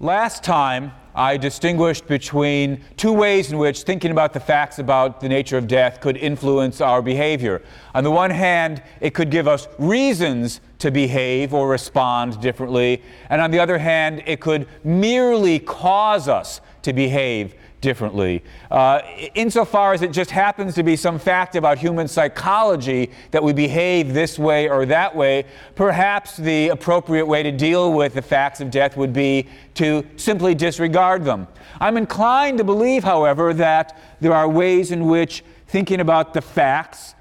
Last time, I distinguished between two ways in which thinking about the facts about the nature of death could influence our behavior. On the one hand, it could give us reasons to behave or respond differently, and on the other hand, it could merely cause us to behave differently. Uh, insofar as it just happens to be some fact about human psychology that we behave this way or that way, perhaps the appropriate way to deal with the facts of death would be to simply disregard them. I'm inclined to believe, however, that there are ways in which thinking about the facts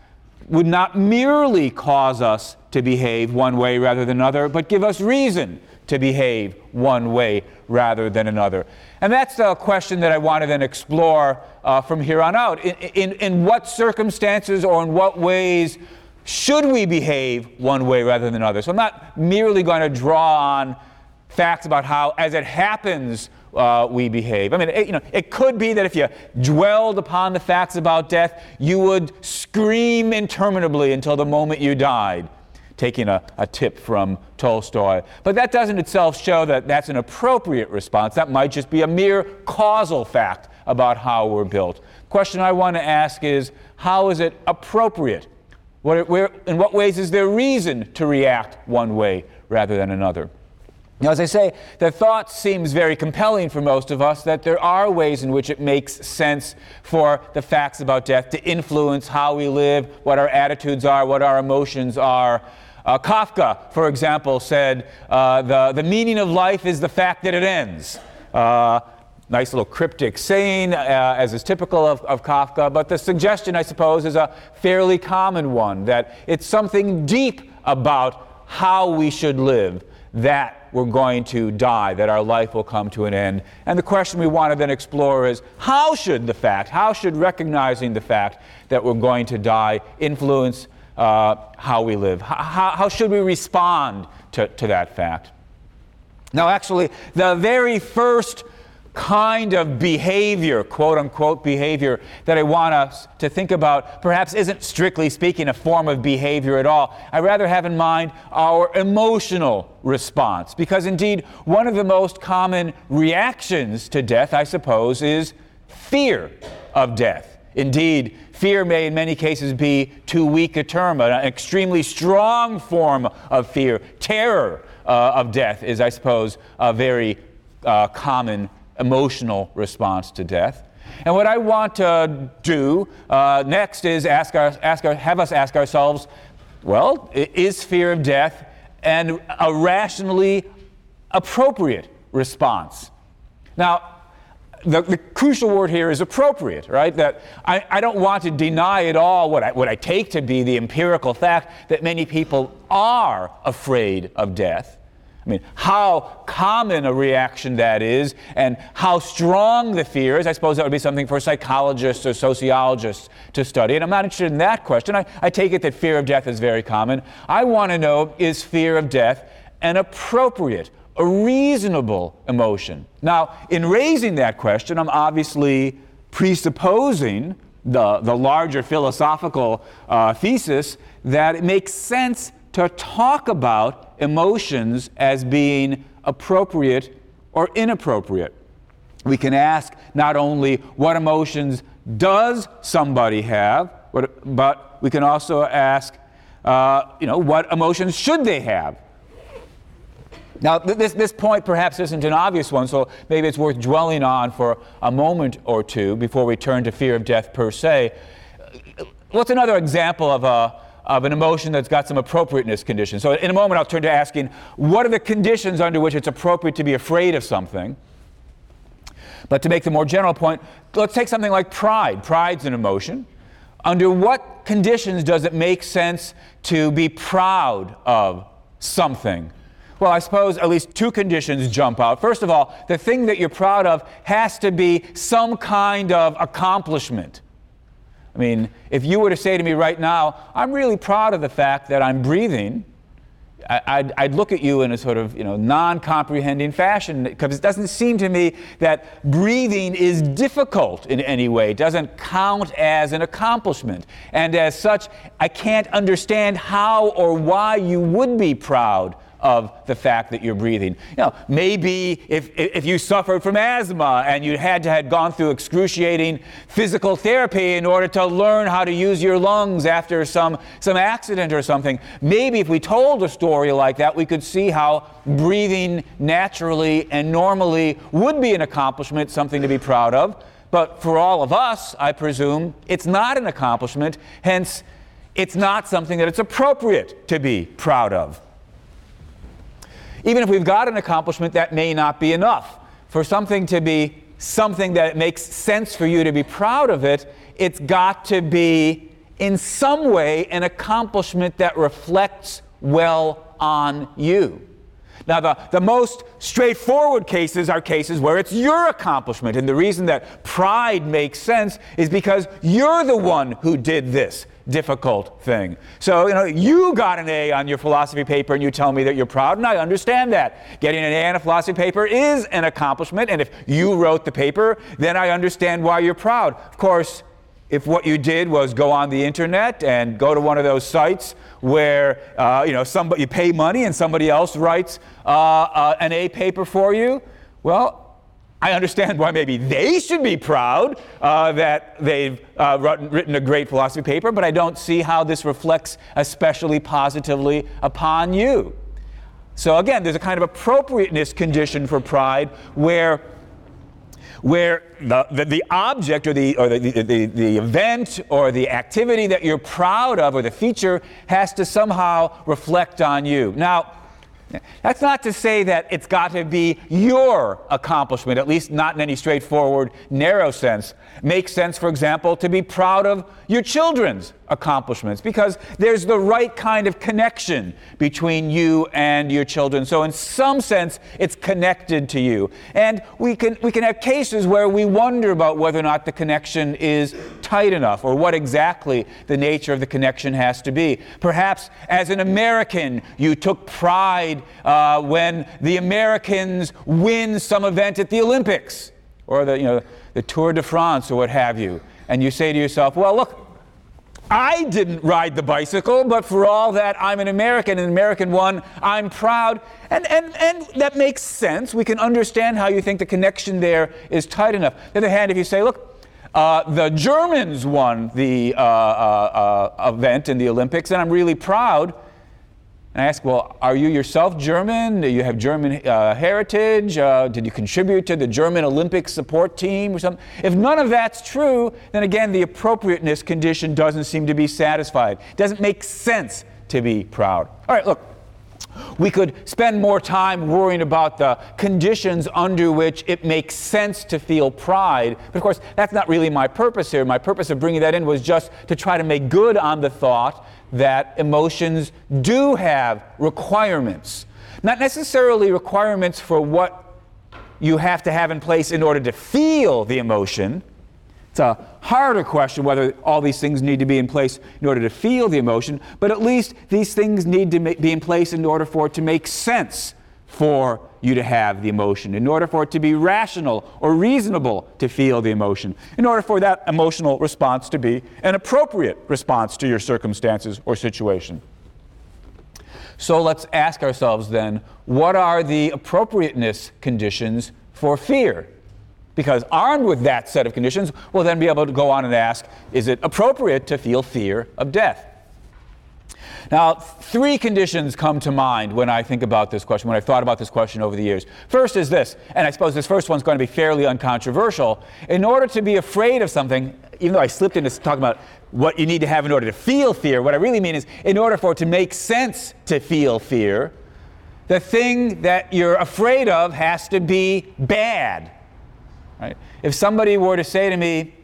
would not merely cause us to behave one way rather than another, but give us reason to behave one way rather than another. And that's the question that I want to then explore uh, from here on out. In, in, in what circumstances or in what ways should we behave one way rather than another? So I'm not merely going to draw on facts about how, as it happens, uh, we behave. I mean, it, you know, it could be that if you dwelled upon the facts about death, you would scream interminably until the moment you died taking a, a tip from Tolstoy. But that doesn't itself show that that's an appropriate response. That might just be a mere causal fact about how we're built. Question I want to ask is how is it appropriate? What, where, in what ways is there reason to react one way rather than another? Now, as I say, the thought seems very compelling for most of us that there are ways in which it makes sense for the facts about death to influence how we live, what our attitudes are, what our emotions are. Uh, Kafka, for example, said, uh, the, the meaning of life is the fact that it ends. Uh, nice little cryptic saying, uh, as is typical of, of Kafka, but the suggestion, I suppose, is a fairly common one that it's something deep about how we should live that we're going to die, that our life will come to an end. And the question we want to then explore is how should the fact, how should recognizing the fact that we're going to die influence uh, how we live? How, how should we respond to, to that fact? Now, actually, the very first kind of behavior, quote unquote behavior, that I want us to think about perhaps isn't strictly speaking a form of behavior at all. I rather have in mind our emotional response. Because indeed, one of the most common reactions to death, I suppose, is fear of death. Indeed, fear may in many cases be too weak a term. An extremely strong form of fear, terror uh, of death, is, I suppose, a very uh, common emotional response to death. And what I want to do uh, next is ask our, ask our, have us ask ourselves well, is fear of death an, a rationally appropriate response? Now, the, the, crucial word here is appropriate, right? That I, I don't want to deny at all what I, what I take to be the empirical fact that many people are afraid of death. I mean, how common a reaction that is and how strong the fear is, I suppose that would be something for psychologists or sociologists to study. And I'm not interested in that question. I, I take it that fear of death is very common. I want to know is fear of death an appropriate a reasonable emotion. Now, in raising that question, I'm obviously presupposing the, the larger philosophical uh, thesis that it makes sense to talk about emotions as being appropriate or inappropriate. We can ask not only what emotions does somebody have, but we can also ask, uh, you know, what emotions should they have? Now, this, this point perhaps isn't an obvious one, so maybe it's worth dwelling on for a moment or two before we turn to fear of death per se. What's another example of, a, of an emotion that's got some appropriateness conditions? So, in a moment, I'll turn to asking what are the conditions under which it's appropriate to be afraid of something? But to make the more general point, let's take something like pride. Pride's an emotion. Under what conditions does it make sense to be proud of something? Well, I suppose at least two conditions jump out. First of all, the thing that you're proud of has to be some kind of accomplishment. I mean, if you were to say to me right now, I'm really proud of the fact that I'm breathing, I'd, I'd, look at you in a sort of you know, non comprehending fashion because it doesn't seem to me that breathing is difficult in any way. It doesn't count as an accomplishment. And as such, I can't understand how or why you would be proud of the fact that you're breathing. You know, maybe if, if you suffered from asthma and you had to had gone through excruciating physical therapy in order to learn how to use your lungs after some, some accident or something, maybe if we told a story like that, we could see how breathing naturally and normally would be an accomplishment, something to be proud of. But for all of us, I presume, it's not an accomplishment, hence, it's not something that it's appropriate to be proud of. Even if we've got an accomplishment, that may not be enough. For something to be something that makes sense for you to be proud of it, it's got to be in some way an accomplishment that reflects well on you. Now, the, the most straightforward cases are cases where it's your accomplishment. And the reason that pride makes sense is because you're the one who did this difficult thing. So, you know, you got an A on your philosophy paper and you tell me that you're proud, and I understand that. Getting an A on a philosophy paper is an accomplishment, and if you wrote the paper, then I understand why you're proud. Of course, if what you did was go on the internet and go to one of those sites where uh, you know somebody you pay money and somebody else writes uh, uh, an A paper for you, well, I understand why maybe they should be proud uh, that they've uh, written a great philosophy paper, but I don't see how this reflects especially positively upon you. So again, there's a kind of appropriateness condition for pride where where the, the, the, object or, the, or the, the, the event or the activity that you're proud of or the feature has to somehow reflect on you. Now, that's not to say that it's got to be your accomplishment, at least not in any straightforward, narrow sense. Makes sense, for example, to be proud of your children's accomplishments because there's the right kind of connection between you and your children. So, in some sense, it's connected to you. And we can, we can have cases where we wonder about whether or not the connection is tight enough or what exactly the nature of the connection has to be. Perhaps as an American, you took pride uh, when the Americans win some event at the Olympics or the, you know, the Tour de France or what have you. And you say to yourself, well, look, I didn't ride the bicycle, but for all that, I'm an American, an American one. I'm proud. And, and, and that makes sense. We can understand how you think the connection there is tight enough. On the other hand, if you say, look, uh, the Germans won the uh, uh, uh event in the Olympics, and I'm really proud, and I ask, well, are you yourself German? Do you have German uh, heritage? Uh, did you contribute to the German Olympic support team or something? If none of that's true, then again, the appropriateness condition doesn't seem to be satisfied. It doesn't make sense to be proud. All right, look. We could spend more time worrying about the conditions under which it makes sense to feel pride. But of course, that's not really my purpose here. My purpose of bringing that in was just to try to make good on the thought that emotions do have requirements. Not necessarily requirements for what you have to have in place in order to feel the emotion. It's a harder question whether all these things need to be in place in order to feel the emotion, but at least these things need to be in place in order for it to make sense for you to have the emotion, in order for it to be rational or reasonable to feel the emotion, in order for that emotional response to be an appropriate response to your circumstances or situation. So let's ask ourselves then what are the appropriateness conditions for fear? Because armed with that set of conditions, we'll then be able to go on and ask is it appropriate to feel fear of death? Now, three conditions come to mind when I think about this question, when I've thought about this question over the years. First is this, and I suppose this first one's going to be fairly uncontroversial. In order to be afraid of something, even though I slipped into talking about what you need to have in order to feel fear, what I really mean is in order for it to make sense to feel fear, the thing that you're afraid of has to be bad. Right? If somebody were to say to me,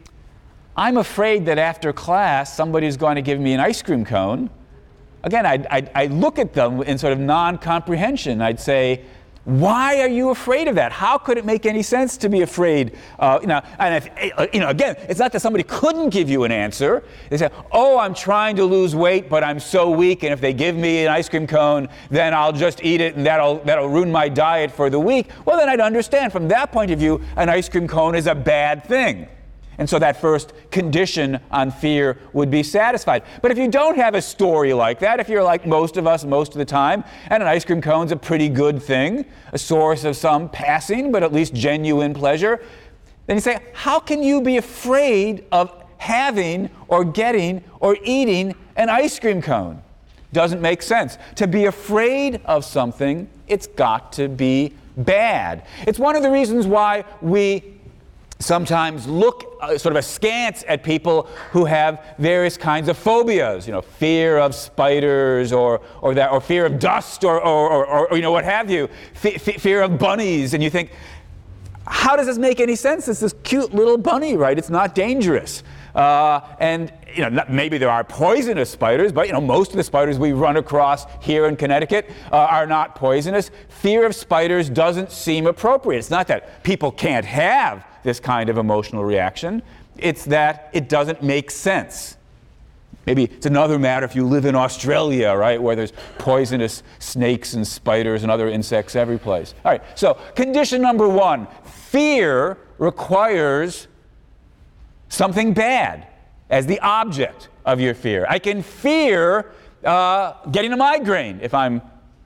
I'm afraid that after class somebody's going to give me an ice cream cone, again, I'd, I'd, I'd look at them in sort of non comprehension. I'd say, why are you afraid of that? How could it make any sense to be afraid? Uh, you know, and if, uh, you know, again, it's not that somebody couldn't give you an answer. They say, "Oh, I'm trying to lose weight, but I'm so weak, and if they give me an ice cream cone, then I'll just eat it, and that'll that'll ruin my diet for the week." Well, then I'd understand from that point of view, an ice cream cone is a bad thing. And so that first condition on fear would be satisfied. But if you don't have a story like that, if you're like most of us most of the time, and an ice cream cone's a pretty good thing, a source of some passing but at least genuine pleasure, then you say, how can you be afraid of having or getting or eating an ice cream cone? Doesn't make sense. To be afraid of something, it's got to be bad. It's one of the reasons why we sometimes look uh, sort of askance at people who have various kinds of phobias, you know, fear of spiders or, or, that, or fear of dust or, or, or, or you know, what have you, F- fear of bunnies. And you think, how does this make any sense? It's this cute little bunny, right? It's not dangerous. Uh, and you know, maybe there are poisonous spiders, but you know, most of the spiders we run across here in Connecticut uh, are not poisonous. Fear of spiders doesn't seem appropriate. It's not that people can't have this kind of emotional reaction, it's that it doesn't make sense. Maybe it's another matter if you live in Australia, right, where there's poisonous snakes and spiders and other insects every place. All right, so condition number one fear requires something bad as the object of your fear. I can fear uh, getting a migraine if I'm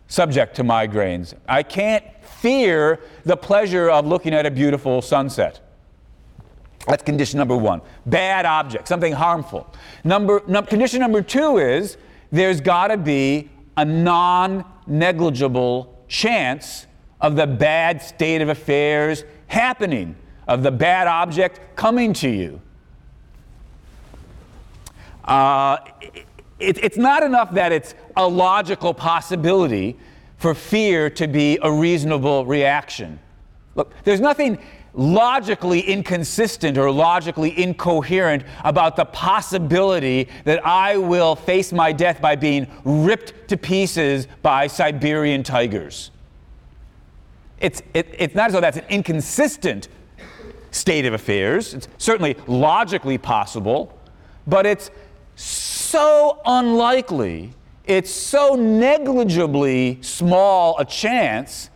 subject to migraines. I can't fear the pleasure of looking at a beautiful sunset. That's condition number one. Bad object, something harmful. Number, condition number two is there's got to be a non negligible chance of the bad state of affairs happening, of the bad object coming to you. Uh, it, it's not enough that it's a logical possibility for fear to be a reasonable reaction. Look, there's nothing logically inconsistent or logically incoherent about the possibility that I will face my death by being ripped to pieces by Siberian tigers. It's, it, it's not as though that's an inconsistent state of affairs. It's certainly logically possible, but it's so unlikely, it's so negligibly small a chance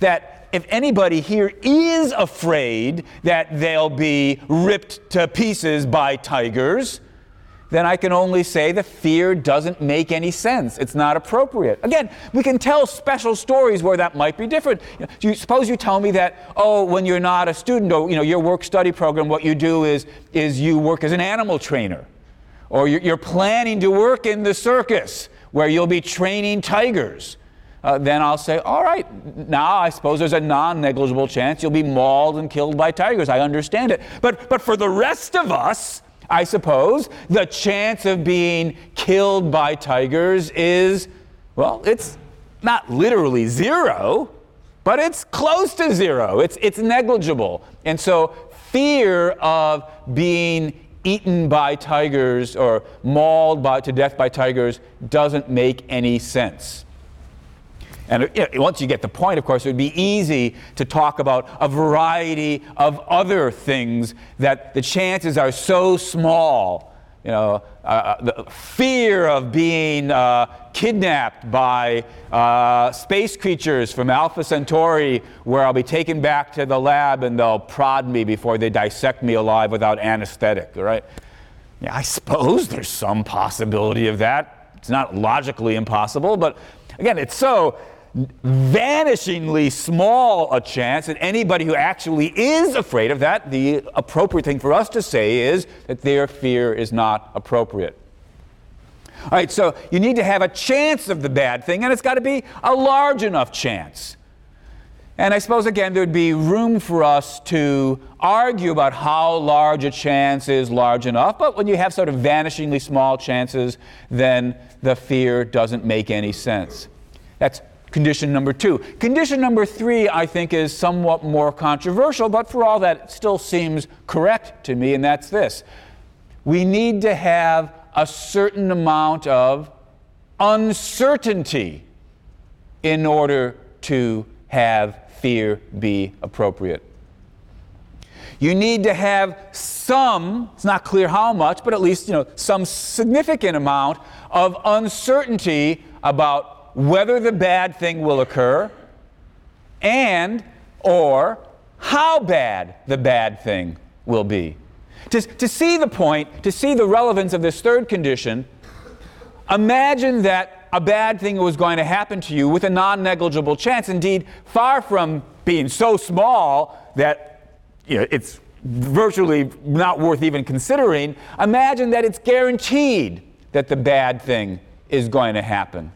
that if anybody here is afraid that they'll be ripped to pieces by tigers, then I can only say the fear doesn't make any sense. It's not appropriate. Again, we can tell special stories where that might be different. You know, you, suppose you tell me that, oh, when you're not a student or you know your work study program, what you do is is you work as an animal trainer or you're planning to work in the circus where you'll be training tigers, uh, then I'll say, all right, now I suppose there's a non negligible chance you'll be mauled and killed by tigers. I understand it. But, but for the rest of us, I suppose the chance of being killed by tigers is, well, it's not literally zero, but it's close to zero. It's, it's negligible. And so fear of being eaten by tigers or mauled by, to death by tigers doesn't make any sense. And know, once you get the point, of course, it would be easy to talk about a variety of other things that the chances are so small you know, uh, uh, the fear of being uh, kidnapped by uh, space creatures from Alpha Centauri, where I'll be taken back to the lab and they'll prod me before they dissect me alive without anesthetic, right? Yeah, I suppose there's some possibility of that. It's not logically impossible, but again, it's so vanishingly small a chance that anybody who actually is afraid of that, the appropriate thing for us to say is that their fear is not appropriate. All right, so you need to have a chance of the bad thing, and it's got to be a large enough chance. And I suppose, again, there'd be room for us to argue about how large a chance is large enough, but when you have sort of vanishingly small chances, then the fear doesn't make any sense. That's condition number two. Condition number three, I think, is somewhat more controversial, but for all that, it still seems correct to me, and that's this. We need to have a certain amount of uncertainty in order to have fear be appropriate. You need to have some, it's not clear how much, but at least, you know, some significant amount of uncertainty about whether the bad thing will occur and or how bad the bad thing will be. To, to see the point, to see the relevance of this third condition, imagine that a bad thing was going to happen to you with a non negligible chance. Indeed, far from being so small that you know, it's virtually not worth even considering, imagine that it's guaranteed that the bad thing is going to happen.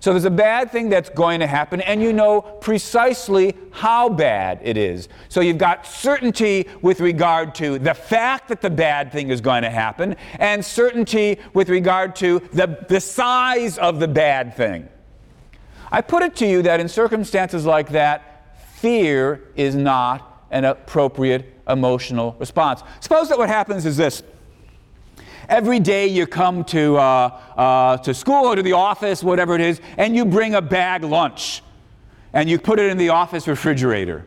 So there's a bad thing that's going to happen, and you know precisely how bad it is. So you've got certainty with regard to the fact that the bad thing is going to happen, and certainty with regard to the, the size of the bad thing. I put it to you that in circumstances like that, fear is not an appropriate emotional response. Suppose that what happens is this. Every day you come to, uh, uh, to school or to the office, whatever it is, and you bring a bag lunch and you put it in the office refrigerator.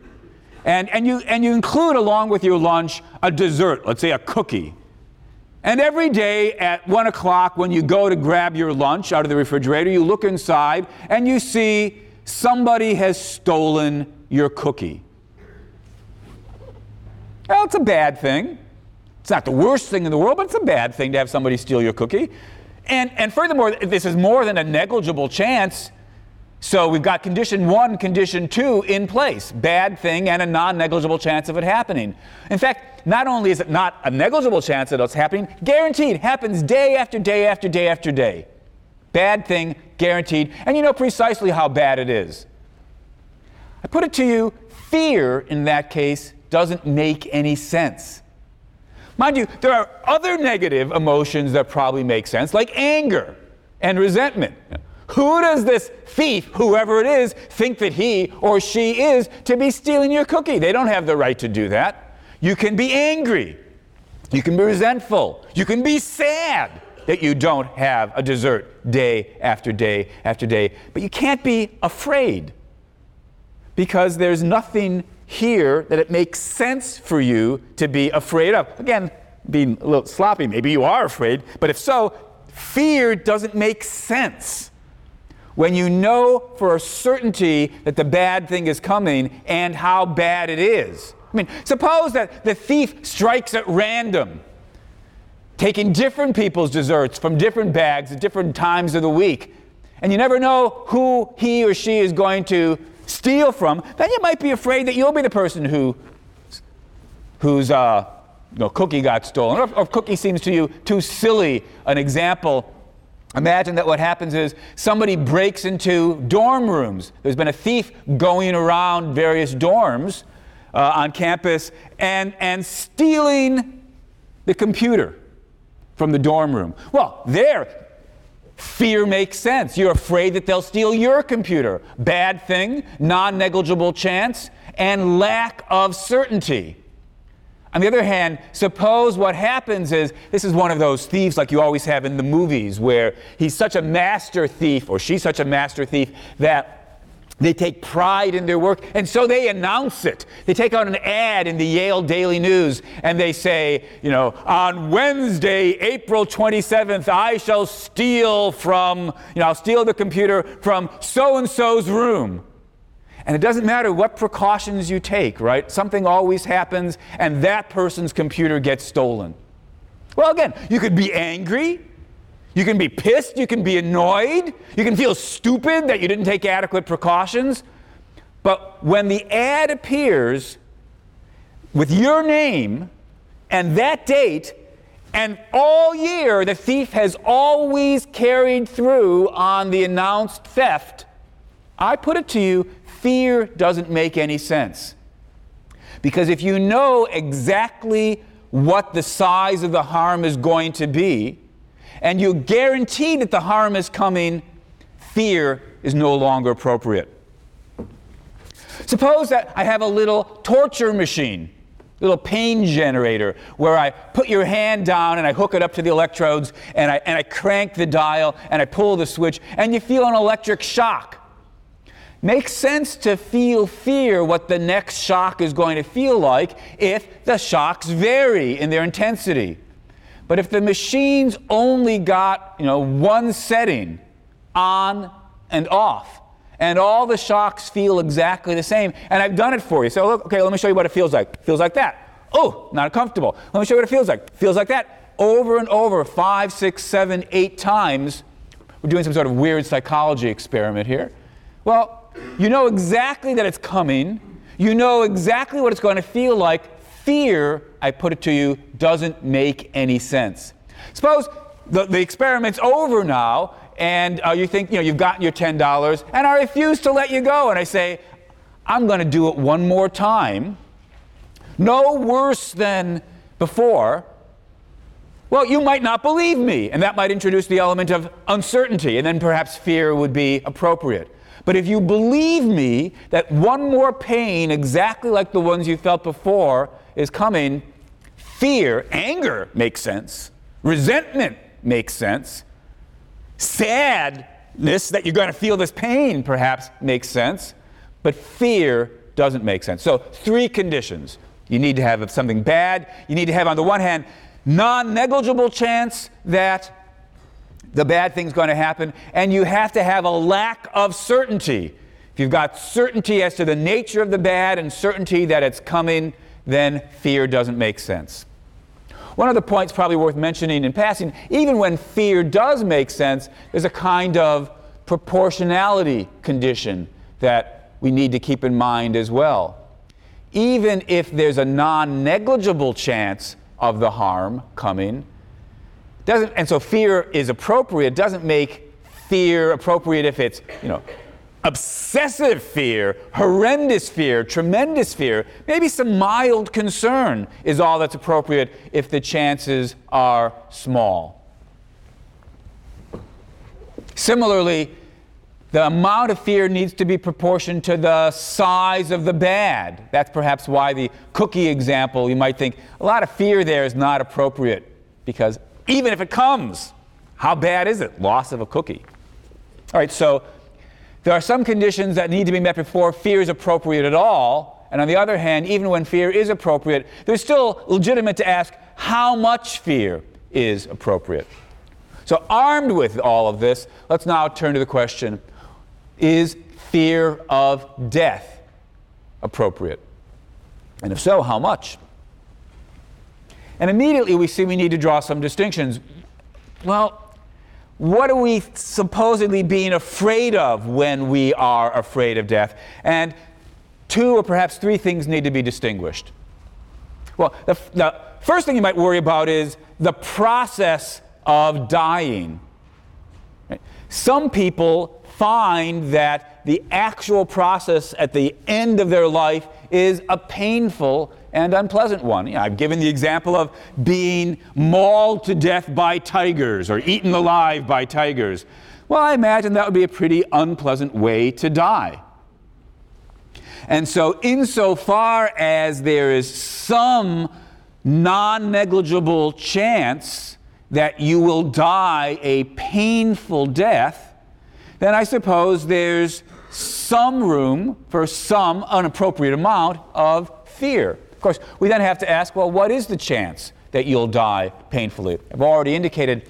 And, and, you, and you include along with your lunch a dessert, let's say a cookie. And every day at one o'clock, when you go to grab your lunch out of the refrigerator, you look inside and you see somebody has stolen your cookie. Well, it's a bad thing. It's not the worst thing in the world, but it's a bad thing to have somebody steal your cookie. And, and furthermore, this is more than a negligible chance. So we've got condition one, condition two in place bad thing and a non negligible chance of it happening. In fact, not only is it not a negligible chance that it's happening, guaranteed, happens day after day after day after day. Bad thing, guaranteed, and you know precisely how bad it is. I put it to you fear in that case doesn't make any sense. Mind you, there are other negative emotions that probably make sense, like anger and resentment. Who does this thief, whoever it is, think that he or she is to be stealing your cookie? They don't have the right to do that. You can be angry. You can be resentful. You can be sad that you don't have a dessert day after day after day. But you can't be afraid because there's nothing here that it makes sense for you to be afraid of. Again, being a little sloppy, maybe you are afraid, but if so, fear doesn't make sense. When you know for a certainty that the bad thing is coming and how bad it is. I mean, suppose that the thief strikes at random, taking different people's desserts from different bags at different times of the week, and you never know who he or she is going to steal from, then you might be afraid that you'll be the person who, whose uh, you know, cookie got stolen. Or, or cookie seems to you too silly an example. Imagine that what happens is somebody breaks into dorm rooms. There's been a thief going around various dorms uh, on campus and, and stealing the computer from the dorm room. Well, there, Fear makes sense. You're afraid that they'll steal your computer. Bad thing, non negligible chance, and lack of certainty. On the other hand, suppose what happens is this is one of those thieves like you always have in the movies where he's such a master thief or she's such a master thief that they take pride in their work, and so they announce it. They take out an ad in the Yale Daily News, and they say, you know, on Wednesday, April 27th, I shall steal from, you know, I'll steal the computer from so and so's room. And it doesn't matter what precautions you take, right? Something always happens, and that person's computer gets stolen. Well, again, you could be angry, you can be pissed, you can be annoyed, you can feel stupid that you didn't take adequate precautions. But when the ad appears with your name and that date, and all year the thief has always carried through on the announced theft, I put it to you fear doesn't make any sense. Because if you know exactly what the size of the harm is going to be, and you guarantee that the harm is coming, fear is no longer appropriate. Suppose that I have a little torture machine, little pain generator, where I put your hand down and I hook it up to the electrodes and I, and I crank the dial and I pull the switch and you feel an electric shock. Makes sense to feel fear what the next shock is going to feel like if the shocks vary in their intensity. But if the machines only got, you know, one setting on and off, and all the shocks feel exactly the same, and I've done it for you. So, look, okay, let me show you what it feels like. Feels like that. Oh, not comfortable. Let me show you what it feels like. Feels like that over and over, five, six, seven, eight times. We're doing some sort of weird psychology experiment here. Well, you know exactly that it's coming. You know exactly what it's going to feel like. Fear, I put it to you, doesn't make any sense. Suppose the, the experiment's over now, and uh, you think, you know, you've gotten your $10, and I refuse to let you go. And I say, I'm going to do it one more time. No worse than before. Well, you might not believe me, and that might introduce the element of uncertainty, and then perhaps fear would be appropriate. But if you believe me that one more pain, exactly like the ones you felt before, is coming, fear, anger makes sense, resentment makes sense, sadness that you're going to feel this pain perhaps makes sense, but fear doesn't make sense. So, three conditions. You need to have of something bad. You need to have, on the one hand, non negligible chance that the bad thing's going to happen, and you have to have a lack of certainty. If you've got certainty as to the nature of the bad and certainty that it's coming, then fear doesn't make sense. One of the points probably worth mentioning in passing, even when fear does make sense, there's a kind of proportionality condition that we need to keep in mind as well. Even if there's a non negligible chance of the harm coming, doesn't, and so fear is appropriate, doesn't make fear appropriate if it's, you know, obsessive fear, horrendous fear, tremendous fear, maybe some mild concern is all that's appropriate if the chances are small. Similarly, the amount of fear needs to be proportioned to the size of the bad. That's perhaps why the cookie example, you might think a lot of fear there is not appropriate because even if it comes, how bad is it? Loss of a cookie. All right, so there are some conditions that need to be met before fear is appropriate at all. And on the other hand, even when fear is appropriate, there's still legitimate to ask how much fear is appropriate. So, armed with all of this, let's now turn to the question is fear of death appropriate? And if so, how much? And immediately we see we need to draw some distinctions. Well, what are we supposedly being afraid of when we are afraid of death? And two or perhaps three things need to be distinguished. Well, the, the first thing you might worry about is the process of dying. Some people find that the actual process at the end of their life is a painful and unpleasant one. You know, I've given the example of being mauled to death by tigers or eaten alive by tigers. Well, I imagine that would be a pretty unpleasant way to die. And so, insofar as there is some non negligible chance that you will die a painful death, then I suppose there's some room for some unappropriate amount of fear. Of course, we then have to ask well, what is the chance that you'll die painfully? I've already indicated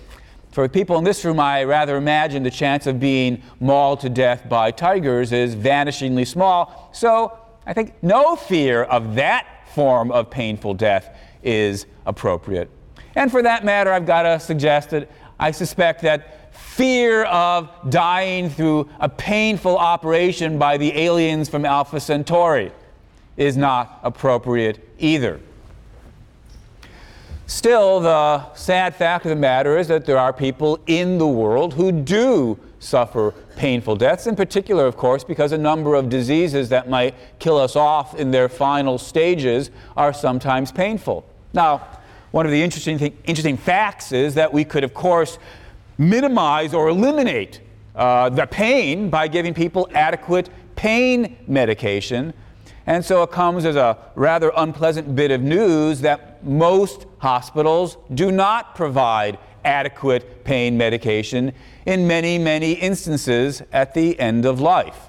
for people in this room, I rather imagine the chance of being mauled to death by tigers is vanishingly small. So I think no fear of that form of painful death is appropriate. And for that matter, I've got to suggest that I suspect that fear of dying through a painful operation by the aliens from Alpha Centauri is not appropriate either. Still, the sad fact of the matter is that there are people in the world who do suffer painful deaths, in particular, of course, because a number of diseases that might kill us off in their final stages are sometimes painful. Now, one of the interesting, th- interesting facts is that we could, of course, minimize or eliminate uh, the pain by giving people adequate pain medication and so it comes as a rather unpleasant bit of news that most hospitals do not provide adequate pain medication in many, many instances at the end of life.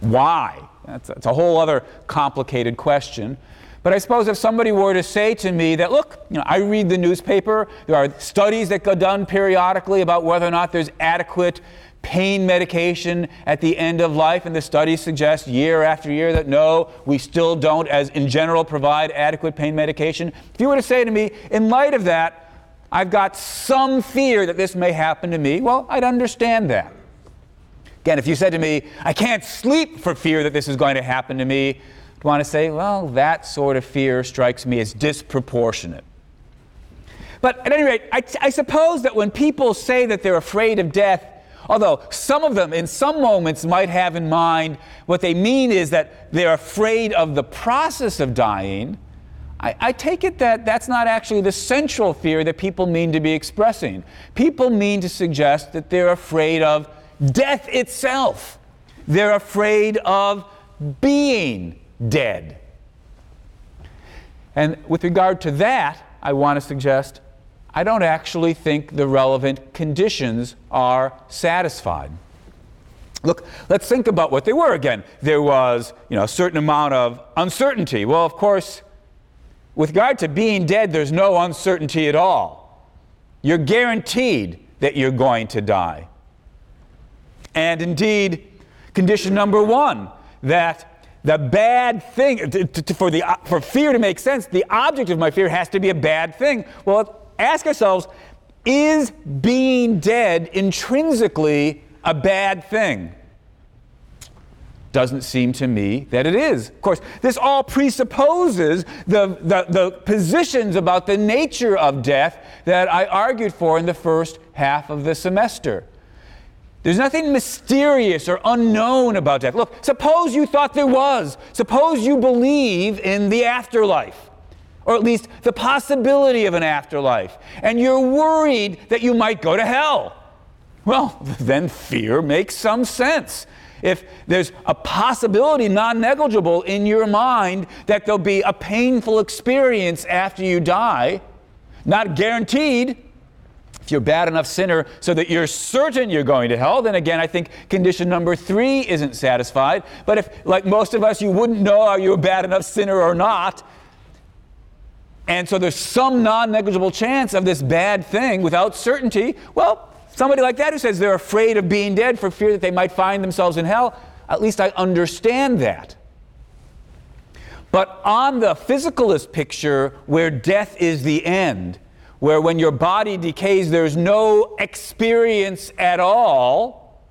Why? That's, that's, a whole other complicated question. But I suppose if somebody were to say to me that, look, you know, I read the newspaper, there are studies that go done periodically about whether or not there's adequate pain medication at the end of life, and the studies suggest year after year that no, we still don't, as in general, provide adequate pain medication. If you were to say to me, in light of that, I've got some fear that this may happen to me, well, I'd understand that. Again, if you said to me, I can't sleep for fear that this is going to happen to me, I'd want to say, well, that sort of fear strikes me as disproportionate. But at any rate, I, I suppose that when people say that they're afraid of death, Although some of them, in some moments, might have in mind what they mean is that they're afraid of the process of dying. I, I, take it that that's not actually the central fear that people mean to be expressing. People mean to suggest that they're afraid of death itself, they're afraid of being dead. And with regard to that, I want to suggest I don't actually think the relevant conditions are satisfied. Look, let's think about what they were again. There was, you know, a certain amount of uncertainty. Well, of course, with regard to being dead, there's no uncertainty at all. You're guaranteed that you're going to die. And indeed, condition number one, that the bad thing, for, the, for fear to make sense, the object of my fear has to be a bad thing. Well, ask ourselves is being dead intrinsically a bad thing? Doesn't seem to me that it is. Of course, this all presupposes the, the, the, positions about the nature of death that I argued for in the first half of the semester. There's nothing mysterious or unknown about death. Look, suppose you thought there was. Suppose you believe in the afterlife or at least the possibility of an afterlife, and you're worried that you might go to hell. Well, then fear makes some sense. If there's a possibility, non negligible, in your mind that there'll be a painful experience after you die, not guaranteed, if you're bad enough sinner so that you're certain you're going to hell, then again, I think condition number three isn't satisfied. But if, like most of us, you wouldn't know are you a bad enough sinner or not, and so there's some non negligible chance of this bad thing without certainty. Well, somebody like that who says they're afraid of being dead for fear that they might find themselves in hell, at least I understand that. But on the physicalist picture, where death is the end, where when your body decays, there's no experience at all,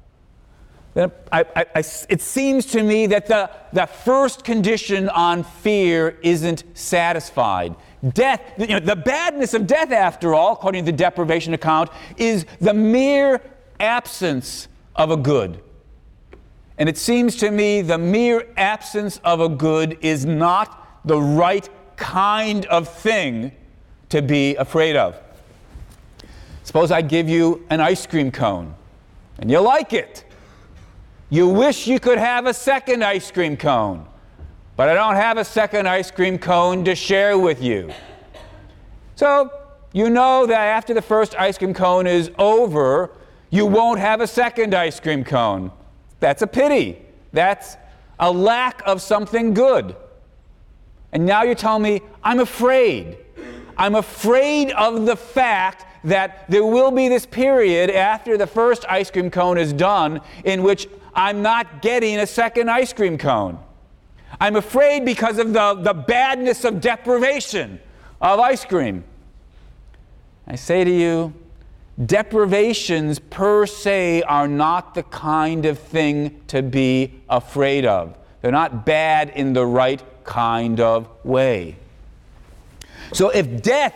then I, I, I, it seems to me that the, the first condition on fear isn't satisfied. Death, you know, the badness of death, after all, according to the deprivation account, is the mere absence of a good. And it seems to me the mere absence of a good is not the right kind of thing to be afraid of. Suppose I give you an ice cream cone and you like it. You wish you could have a second ice cream cone but I don't have a second ice cream cone to share with you. So you know that after the first ice cream cone is over, you won't have a second ice cream cone. That's a pity. That's a lack of something good. And now you're telling me, I'm afraid. I'm afraid of the fact that there will be this period after the first ice cream cone is done in which I'm not getting a second ice cream cone. I'm afraid because of the, the badness of deprivation of ice cream. I say to you, deprivations per se are not the kind of thing to be afraid of. They're not bad in the right kind of way. So if death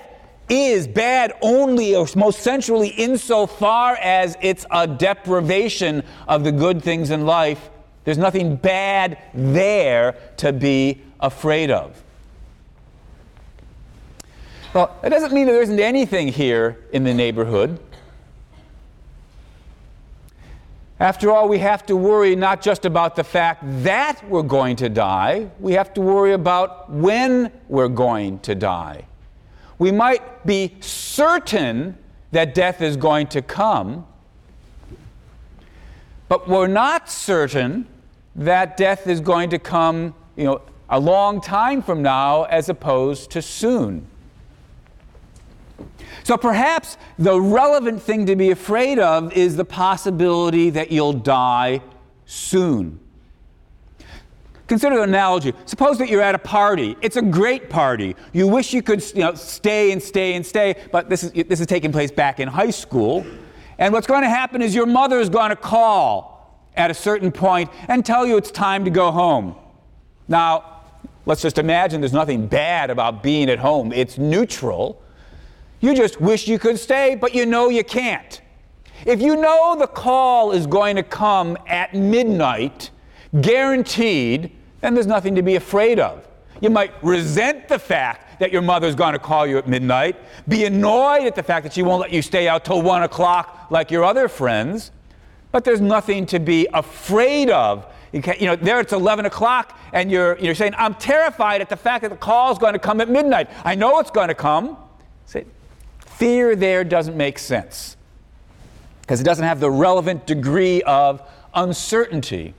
is bad only or most centrally insofar as it's a deprivation of the good things in life, there's nothing bad there to be afraid of. Well, that doesn't mean that there isn't anything here in the neighborhood. After all, we have to worry not just about the fact that we're going to die, we have to worry about when we're going to die. We might be certain that death is going to come, but we're not certain that death is going to come, you know, a long time from now as opposed to soon. So perhaps the relevant thing to be afraid of is the possibility that you'll die soon. Consider the analogy. Suppose that you're at a party. It's a great party. You wish you could you know, stay and stay and stay, but this is, this is taking place back in high school. And what's going to happen is your mother is going to call at a certain point and tell you it's time to go home. Now, let's just imagine there's nothing bad about being at home, it's neutral. You just wish you could stay, but you know you can't. If you know the call is going to come at midnight, guaranteed, then there's nothing to be afraid of. You might resent the fact that your mother's going to call you at midnight, be annoyed at the fact that she won't let you stay out till 1 o'clock like your other friends, but there's nothing to be afraid of. You, you, know, there it's 11 o'clock, and you're, you're saying, I'm terrified at the fact that the call is going to come at midnight. I know it's going to come. Say, fear there doesn't make sense because it doesn't have the relevant degree of uncertainty.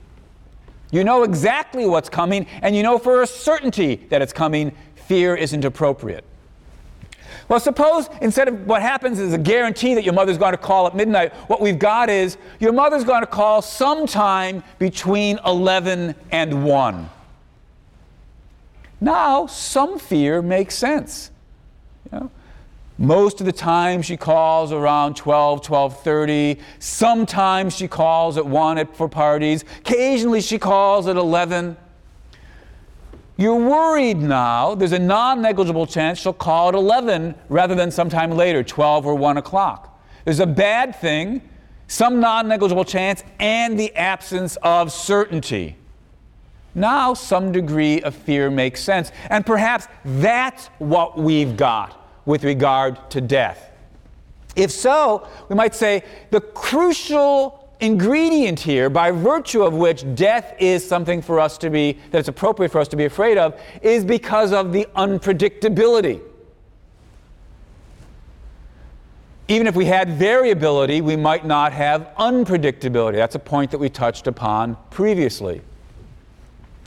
You know exactly what's coming, and you know for a certainty that it's coming. Fear isn't appropriate. Well, suppose instead of what happens is a guarantee that your mother's going to call at midnight, what we've got is your mother's going to call sometime between 11 and 1. Now, some fear makes sense. You know? Most of the time she calls around 12, 12:30. Sometimes she calls at 1 at, for parties. Occasionally she calls at 11. You're worried now. There's a non-negligible chance she'll call at 11 rather than sometime later, 12 or 1 o'clock. There's a bad thing, some non-negligible chance, and the absence of certainty. Now some degree of fear makes sense. And perhaps that's what we've got with regard to death? If so, we might say the crucial ingredient here, by virtue of which death is something for us to be, that it's appropriate for us to be afraid of, is because of the unpredictability. Even if we had variability, we might not have unpredictability. That's a point that we touched upon previously.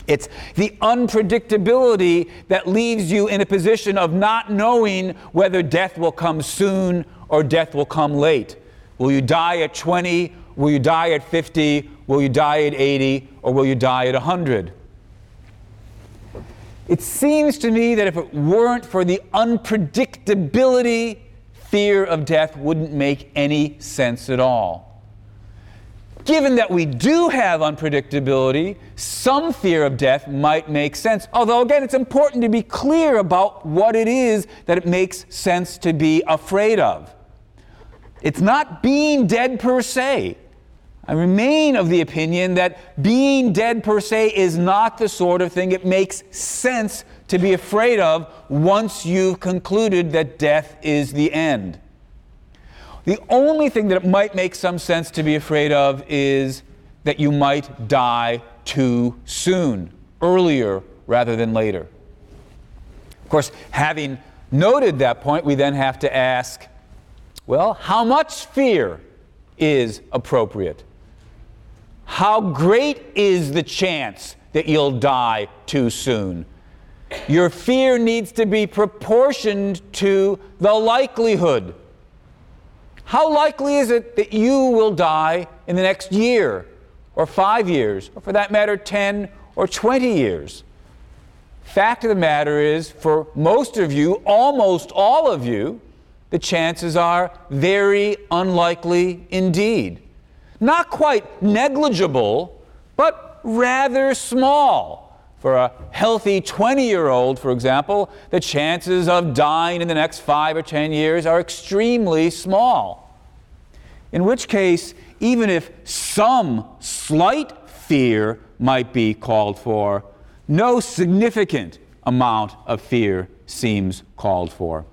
It's the unpredictability that leaves you in a position of not knowing whether death will come soon or death will come late. Will you die at 20? Will you die at 50? Will you die at 80? Or will you die at 100? It seems to me that if it weren't for the unpredictability, fear of death wouldn't make any sense at all. Given that we do have unpredictability, some fear of death might make sense. Although, again, it's important to be clear about what it is that it makes sense to be afraid of. It's not being dead per se. I remain of the opinion that being dead per se is not the sort of thing it makes sense to be afraid of once you've concluded that death is the end. The only thing that it might make some sense to be afraid of is that you might die too soon, earlier rather than later. Of course, having noted that point, we then have to ask well, how much fear is appropriate? How great is the chance that you'll die too soon? Your fear needs to be proportioned to the likelihood how likely is it that you will die in the next year, or five years, or for that matter, 10 or 20 years? Fact of the matter is, for most of you, almost all of you, the chances are very unlikely indeed. Not quite negligible, but rather small. For a healthy 20 year old, for example, the chances of dying in the next five or 10 years are extremely small. In which case, even if some slight fear might be called for, no significant amount of fear seems called for.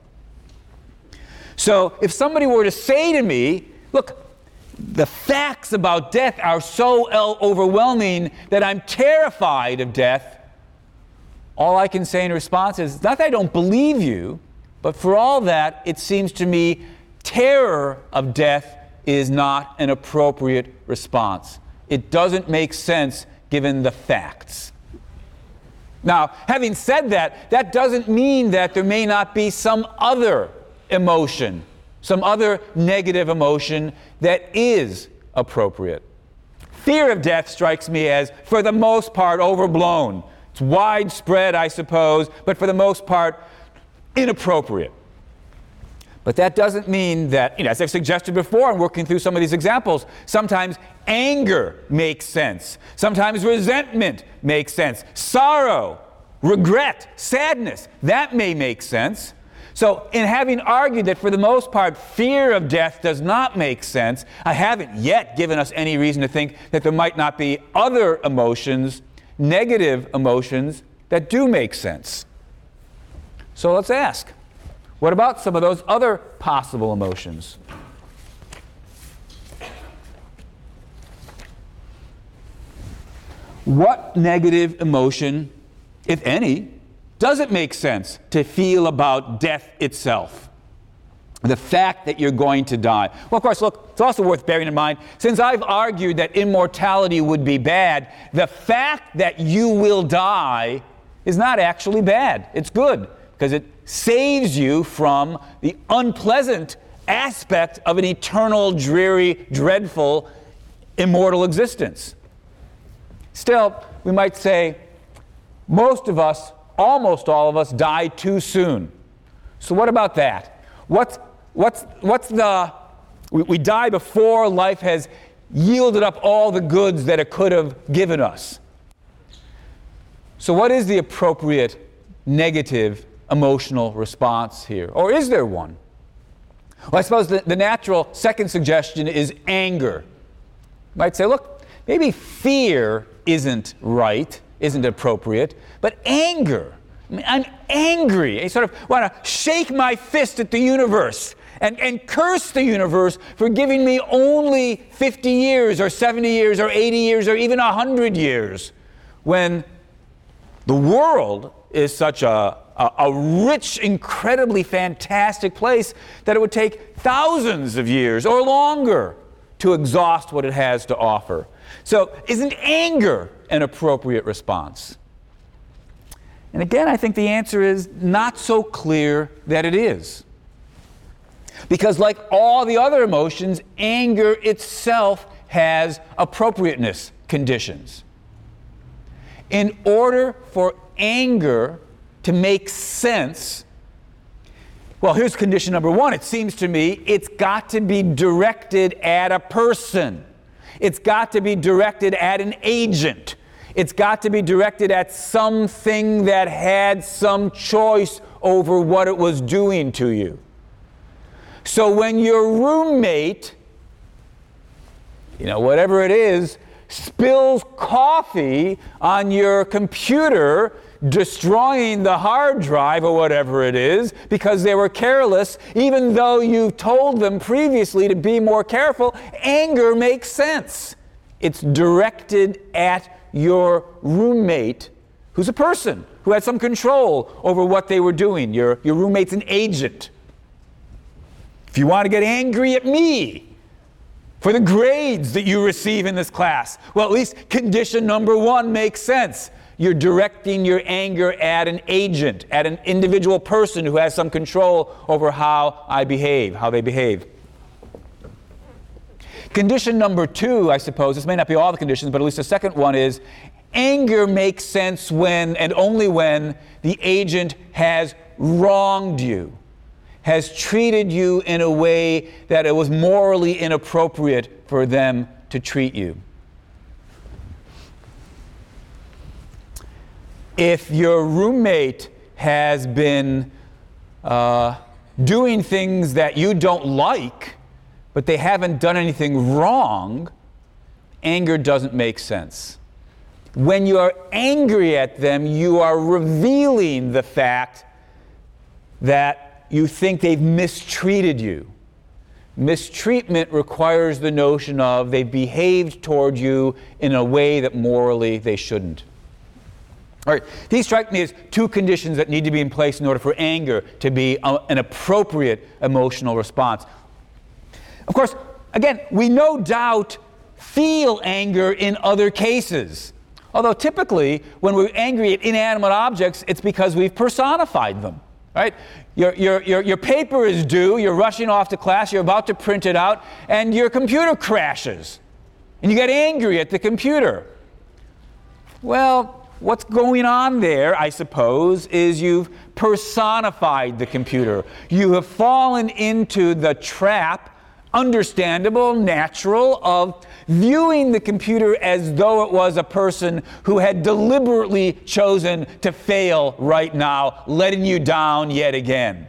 So, if somebody were to say to me, Look, the facts about death are so uh, overwhelming that I'm terrified of death. All I can say in response is not that I don't believe you, but for all that, it seems to me terror of death is not an appropriate response. It doesn't make sense given the facts. Now, having said that, that doesn't mean that there may not be some other emotion, some other negative emotion that is appropriate. Fear of death strikes me as, for the most part, overblown. It's widespread, I suppose, but for the most part, inappropriate. But that doesn't mean that, you know, as I've suggested before in working through some of these examples, sometimes anger makes sense. Sometimes resentment makes sense. Sorrow, regret, sadness, that may make sense. So, in having argued that for the most part fear of death does not make sense, I haven't yet given us any reason to think that there might not be other emotions, negative emotions, that do make sense. So, let's ask what about some of those other possible emotions? What negative emotion, if any, does it make sense to feel about death itself? The fact that you're going to die. Well, of course, look, it's also worth bearing in mind, since I've argued that immortality would be bad, the fact that you will die is not actually bad. It's good because it saves you from the unpleasant aspect of an eternal, dreary, dreadful, immortal existence. Still, we might say most of us, almost all of us, die too soon. So, what about that? What's, what's, what's the. We, we die before life has yielded up all the goods that it could have given us. So, what is the appropriate negative emotional response here? Or is there one? Well, I suppose the, the natural second suggestion is anger. You might say, look, maybe fear isn't right, isn't appropriate, but anger. I'm angry. I sort of want to shake my fist at the universe and, and curse the universe for giving me only 50 years or 70 years or 80 years or even 100 years when the world is such a, a, a, rich, incredibly fantastic place that it would take thousands of years or longer to exhaust what it has to offer. So, isn't anger an appropriate response? And again, I think the answer is not so clear that it is. Because, like all the other emotions, anger itself has appropriateness conditions. In order for anger to make sense, well, here's condition number one. It seems to me it's got to be directed at a person, it's got to be directed at an agent, it's got to be directed at something that had some choice over what it was doing to you. So when your roommate, you know, whatever it is, spills coffee on your computer, destroying the hard drive or whatever it is because they were careless, even though you told them previously to be more careful, anger makes sense. It's directed at your roommate who's a person who had some control over what they were doing. Your, your roommate's an agent. If you want to get angry at me, for the grades that you receive in this class. Well, at least condition number one makes sense. You're directing your anger at an agent, at an individual person who has some control over how I behave, how they behave. Condition number two, I suppose, this may not be all the conditions, but at least the second one is anger makes sense when and only when the agent has wronged you has treated you in a way that it was morally inappropriate for them to treat you. If your roommate has been uh, doing things that you don't like, but they haven't done anything wrong, anger doesn't make sense. When you are angry at them, you are revealing the fact that you think they've mistreated you. Mistreatment requires the notion of they've behaved toward you in a way that morally they shouldn't. All right, these strike me as two conditions that need to be in place in order for anger to be a, an appropriate emotional response. Of course, again, we no doubt feel anger in other cases. Although typically, when we're angry at inanimate objects, it's because we've personified them. right? Your, your, your, your paper is due, you're rushing off to class, you're about to print it out, and your computer crashes. And you get angry at the computer. Well, what's going on there, I suppose, is you've personified the computer. You have fallen into the trap understandable, natural, of viewing the computer as though it was a person who had deliberately chosen to fail right now, letting you down yet again.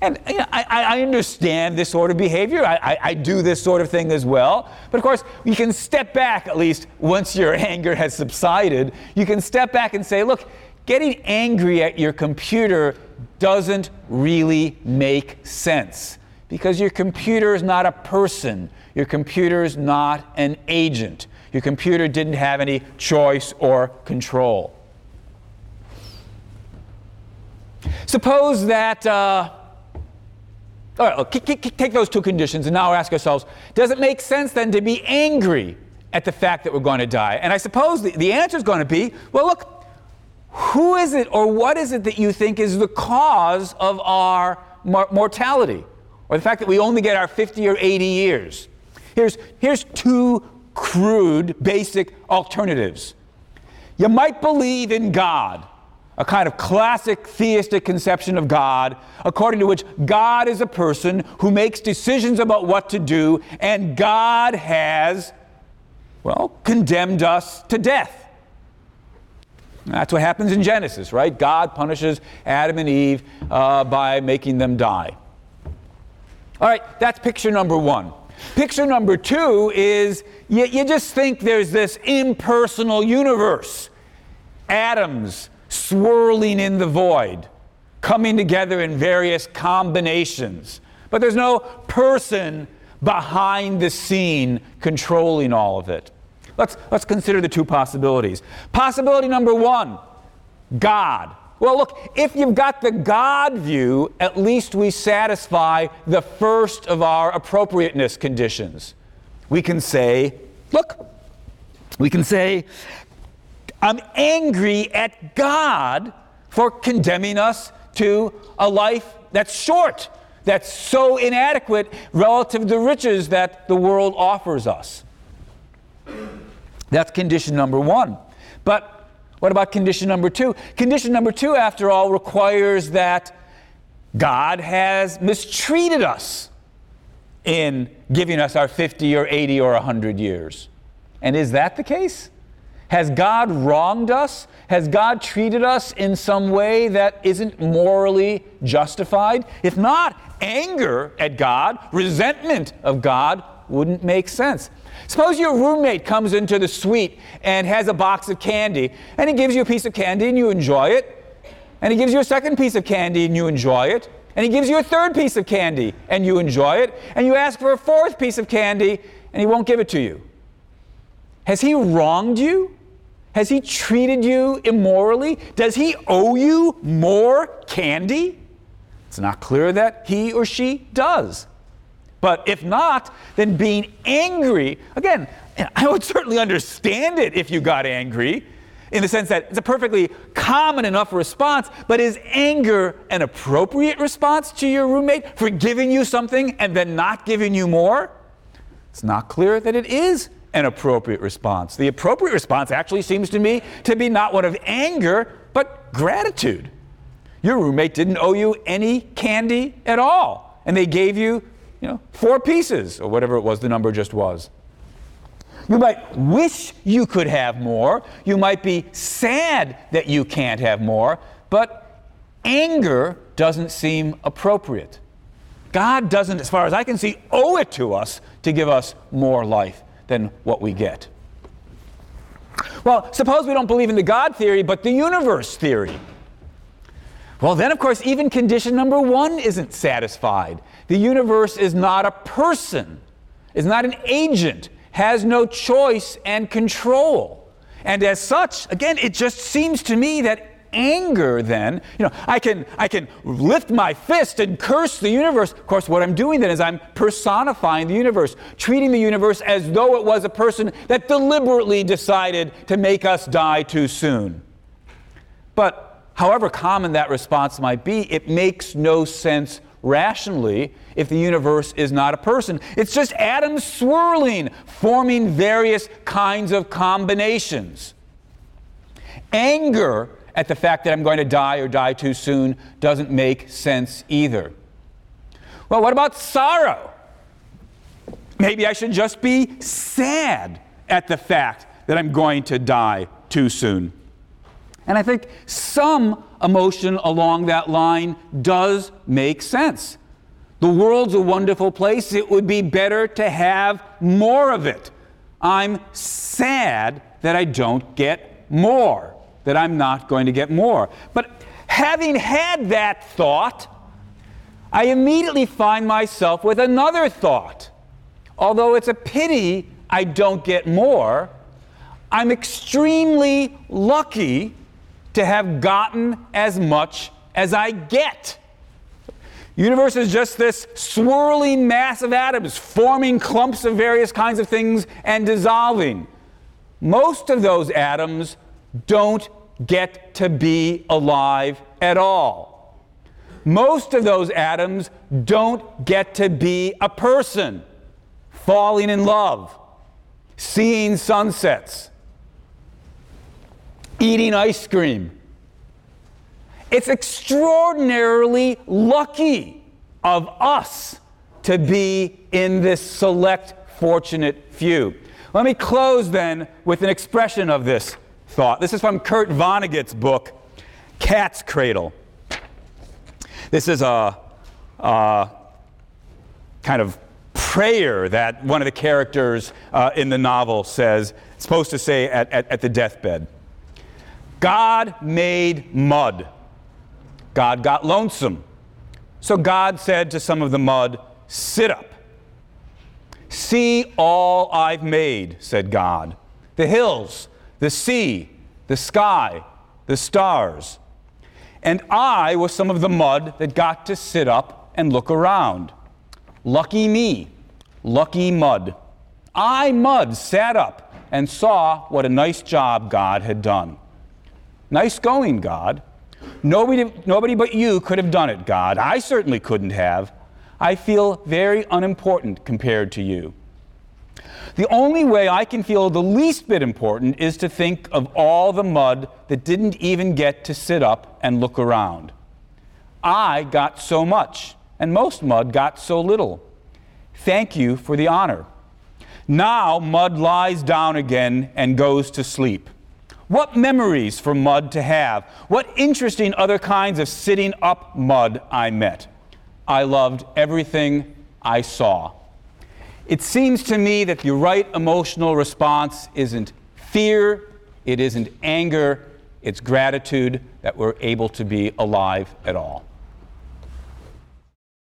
And you know, I, I, understand this sort of behavior. I, I, I, do this sort of thing as well. But of course, you can step back, at least once your anger has subsided, you can step back and say, look, getting angry at your computer doesn't really make sense because your computer is not a person. Your computer is not an agent. Your computer didn't have any choice or control. Suppose that, uh, all right, take those two conditions and now ask ourselves does it make sense then to be angry at the fact that we're going to die? And I suppose the, the answer is going to be well, look, who is it or what is it that you think is the cause of our mortality? or the fact that we only get our 50 or 80 years. Here's, here's two crude, basic alternatives. You might believe in God, a kind of classic theistic conception of God, according to which God is a person who makes decisions about what to do, and God has, well, condemned us to death. That's what happens in Genesis, right? God punishes Adam and Eve uh, by making them die. All right, that's picture number one. Picture number two is you, you just think there's this impersonal universe, atoms swirling in the void, coming together in various combinations. But there's no person behind the scene controlling all of it. Let's, let's consider the two possibilities. Possibility number one God. Well, look, if you've got the God view, at least we satisfy the first of our appropriateness conditions. We can say, look, we can say, I'm angry at God for condemning us to a life that's short, that's so inadequate relative to the riches that the world offers us. That's condition number one. But what about condition number two? Condition number two, after all, requires that God has mistreated us in giving us our 50 or 80 or 100 years. And is that the case? Has God wronged us? Has God treated us in some way that isn't morally justified? If not, anger at God, resentment of God wouldn't make sense. Suppose your roommate comes into the suite and has a box of candy, and he gives you a piece of candy and you enjoy it. And he gives you a second piece of candy and you enjoy it. And he gives you a third piece of candy and you enjoy it. And you ask for a fourth piece of candy and he won't give it to you. Has he wronged you? Has he treated you immorally? Does he owe you more candy? It's not clear that he or she does. But if not, then being angry, again, I would certainly understand it if you got angry, in the sense that it's a perfectly common enough response, but is anger an appropriate response to your roommate for giving you something and then not giving you more? It's not clear that it is an appropriate response. The appropriate response actually seems to me to be not one of anger, but gratitude. Your roommate didn't owe you any candy at all, and they gave you you know, four pieces, or whatever it was the number just was. You might wish you could have more. You might be sad that you can't have more, but anger doesn't seem appropriate. God doesn't, as far as I can see, owe it to us to give us more life than what we get. Well, suppose we don't believe in the God theory, but the universe theory. Well, then, of course, even condition number one isn't satisfied. The universe is not a person, is not an agent, has no choice and control. And as such, again, it just seems to me that anger then you know i can i can lift my fist and curse the universe of course what i'm doing then is i'm personifying the universe treating the universe as though it was a person that deliberately decided to make us die too soon but however common that response might be, it makes no sense rationally if the universe is not a person. It's just atoms swirling, forming various kinds of combinations. Anger at the fact that I'm going to die or die too soon doesn't make sense either. Well, what about sorrow? Maybe I should just be sad at the fact that I'm going to die too soon. And I think some emotion along that line does make sense. The world's a wonderful place. It would be better to have more of it. I'm sad that I don't get more, that I'm not going to get more. But having had that thought, I immediately find myself with another thought. Although it's a pity I don't get more, I'm extremely lucky to have gotten as much as I get. Universe is just this swirling mass of atoms forming clumps of various kinds of things and dissolving. Most of those atoms don't get to be alive at all. Most of those atoms don't get to be a person falling in love, seeing sunsets, eating ice cream. It's extraordinarily lucky of us to be in this select, fortunate few. Let me close then with an expression of this thought. This is from Kurt Vonnegut's book, Cat's Cradle. This is a, a kind of prayer that one of the characters uh, in the novel says, supposed to say at, at, at the deathbed. God made mud. God got lonesome. So God said to some of the mud, Sit up. See all I've made, said God the hills, the sea, the sky, the stars. And I was some of the mud that got to sit up and look around. Lucky me, lucky mud. I, mud, sat up and saw what a nice job God had done. Nice going, God. Nobody, nobody but you could have done it, God. I certainly couldn't have. I feel very unimportant compared to you. The only way I can feel the least bit important is to think of all the mud that didn't even get to sit up and look around. I got so much, and most mud got so little. Thank you for the honor. Now mud lies down again and goes to sleep. What memories for mud to have. What interesting other kinds of sitting up mud I met. I loved everything I saw. It seems to me that the right emotional response isn't fear, it isn't anger, it's gratitude that we're able to be alive at all.